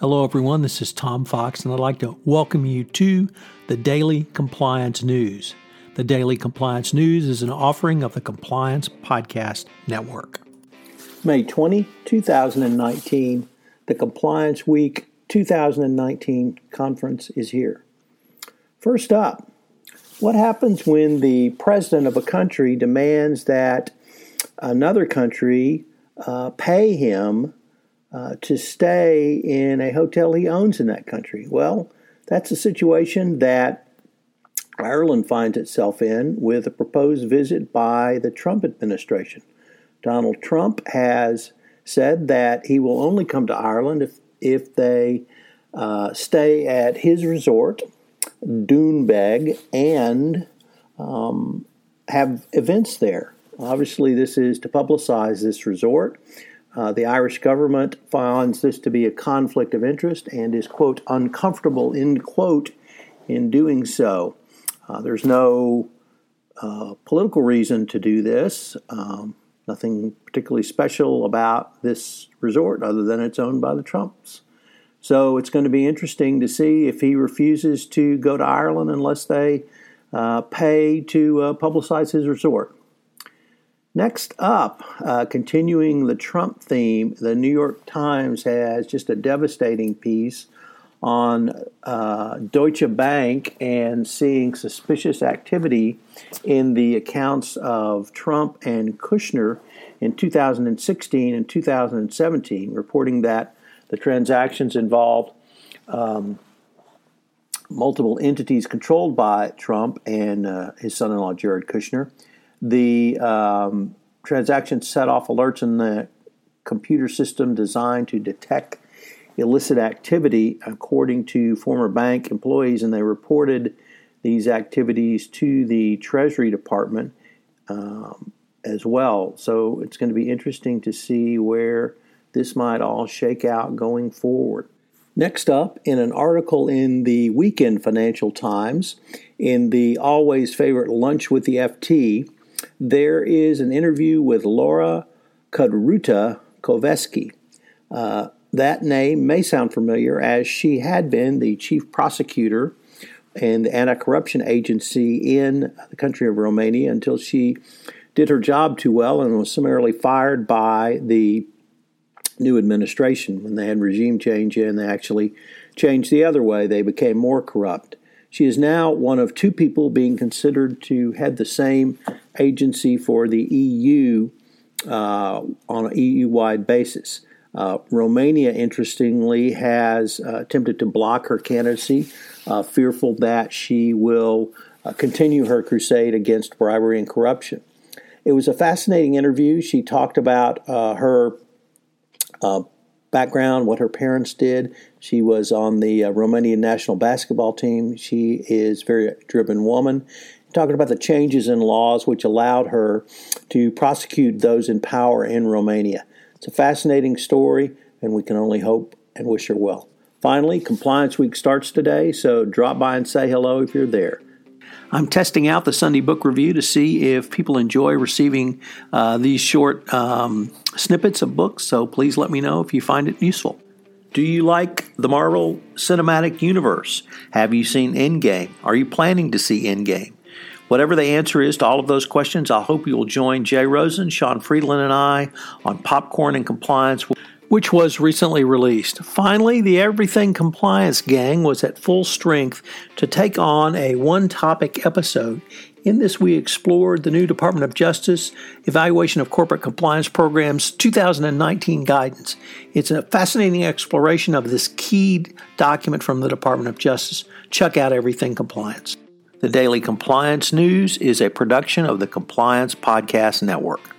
Hello, everyone. This is Tom Fox, and I'd like to welcome you to the Daily Compliance News. The Daily Compliance News is an offering of the Compliance Podcast Network. May 20, 2019, the Compliance Week 2019 conference is here. First up, what happens when the president of a country demands that another country uh, pay him uh, to stay in a hotel he owns in that country? Well, that's a situation that Ireland finds itself in with a proposed visit by the Trump administration. Donald Trump has said that he will only come to Ireland if, if they uh, stay at his resort, Doonbeg, and um, have events there. Obviously, this is to publicize this resort. Uh, the Irish government finds this to be a conflict of interest and is, quote, uncomfortable, end quote, in doing so. Uh, there's no uh, political reason to do this. Um, nothing particularly special about this resort other than it's owned by the Trumps. So it's going to be interesting to see if he refuses to go to Ireland unless they uh, pay to uh, publicize his resort. Next up, uh, continuing the Trump theme, the New York Times has just a devastating piece on uh, Deutsche Bank and seeing suspicious activity in the accounts of Trump and Kushner in 2016 and 2017, reporting that the transactions involved um, multiple entities controlled by Trump and uh, his son in law, Jared Kushner the um, transaction set off alerts in the computer system designed to detect illicit activity, according to former bank employees, and they reported these activities to the Treasury Department um, as well. So it's going to be interesting to see where this might all shake out going forward. Next up, in an article in the Weekend Financial Times, in the always favorite Lunch with the FT, there is an interview with Laura Codruța Koveski. Uh, that name may sound familiar as she had been the chief prosecutor and the anti corruption agency in the country of Romania until she did her job too well and was summarily fired by the new administration. When they had regime change in, they actually changed the other way. They became more corrupt. She is now one of two people being considered to head the same agency for the EU uh, on an EU wide basis. Uh, Romania, interestingly, has uh, attempted to block her candidacy, uh, fearful that she will uh, continue her crusade against bribery and corruption. It was a fascinating interview. She talked about uh, her background, what her parents did. She was on the uh, Romanian national basketball team. She is a very driven woman. Talking about the changes in laws which allowed her to prosecute those in power in Romania. It's a fascinating story, and we can only hope and wish her well. Finally, Compliance Week starts today, so drop by and say hello if you're there. I'm testing out the Sunday Book Review to see if people enjoy receiving uh, these short um, snippets of books, so please let me know if you find it useful. Do you like the Marvel Cinematic Universe? Have you seen Endgame? Are you planning to see Endgame? Whatever the answer is to all of those questions, I hope you will join Jay Rosen, Sean Friedland, and I on Popcorn and Compliance which was recently released. Finally, the Everything Compliance Gang was at full strength to take on a one topic episode. In this, we explored the new Department of Justice Evaluation of Corporate Compliance Programs 2019 guidance. It's a fascinating exploration of this key document from the Department of Justice. Check out Everything Compliance. The Daily Compliance News is a production of the Compliance Podcast Network.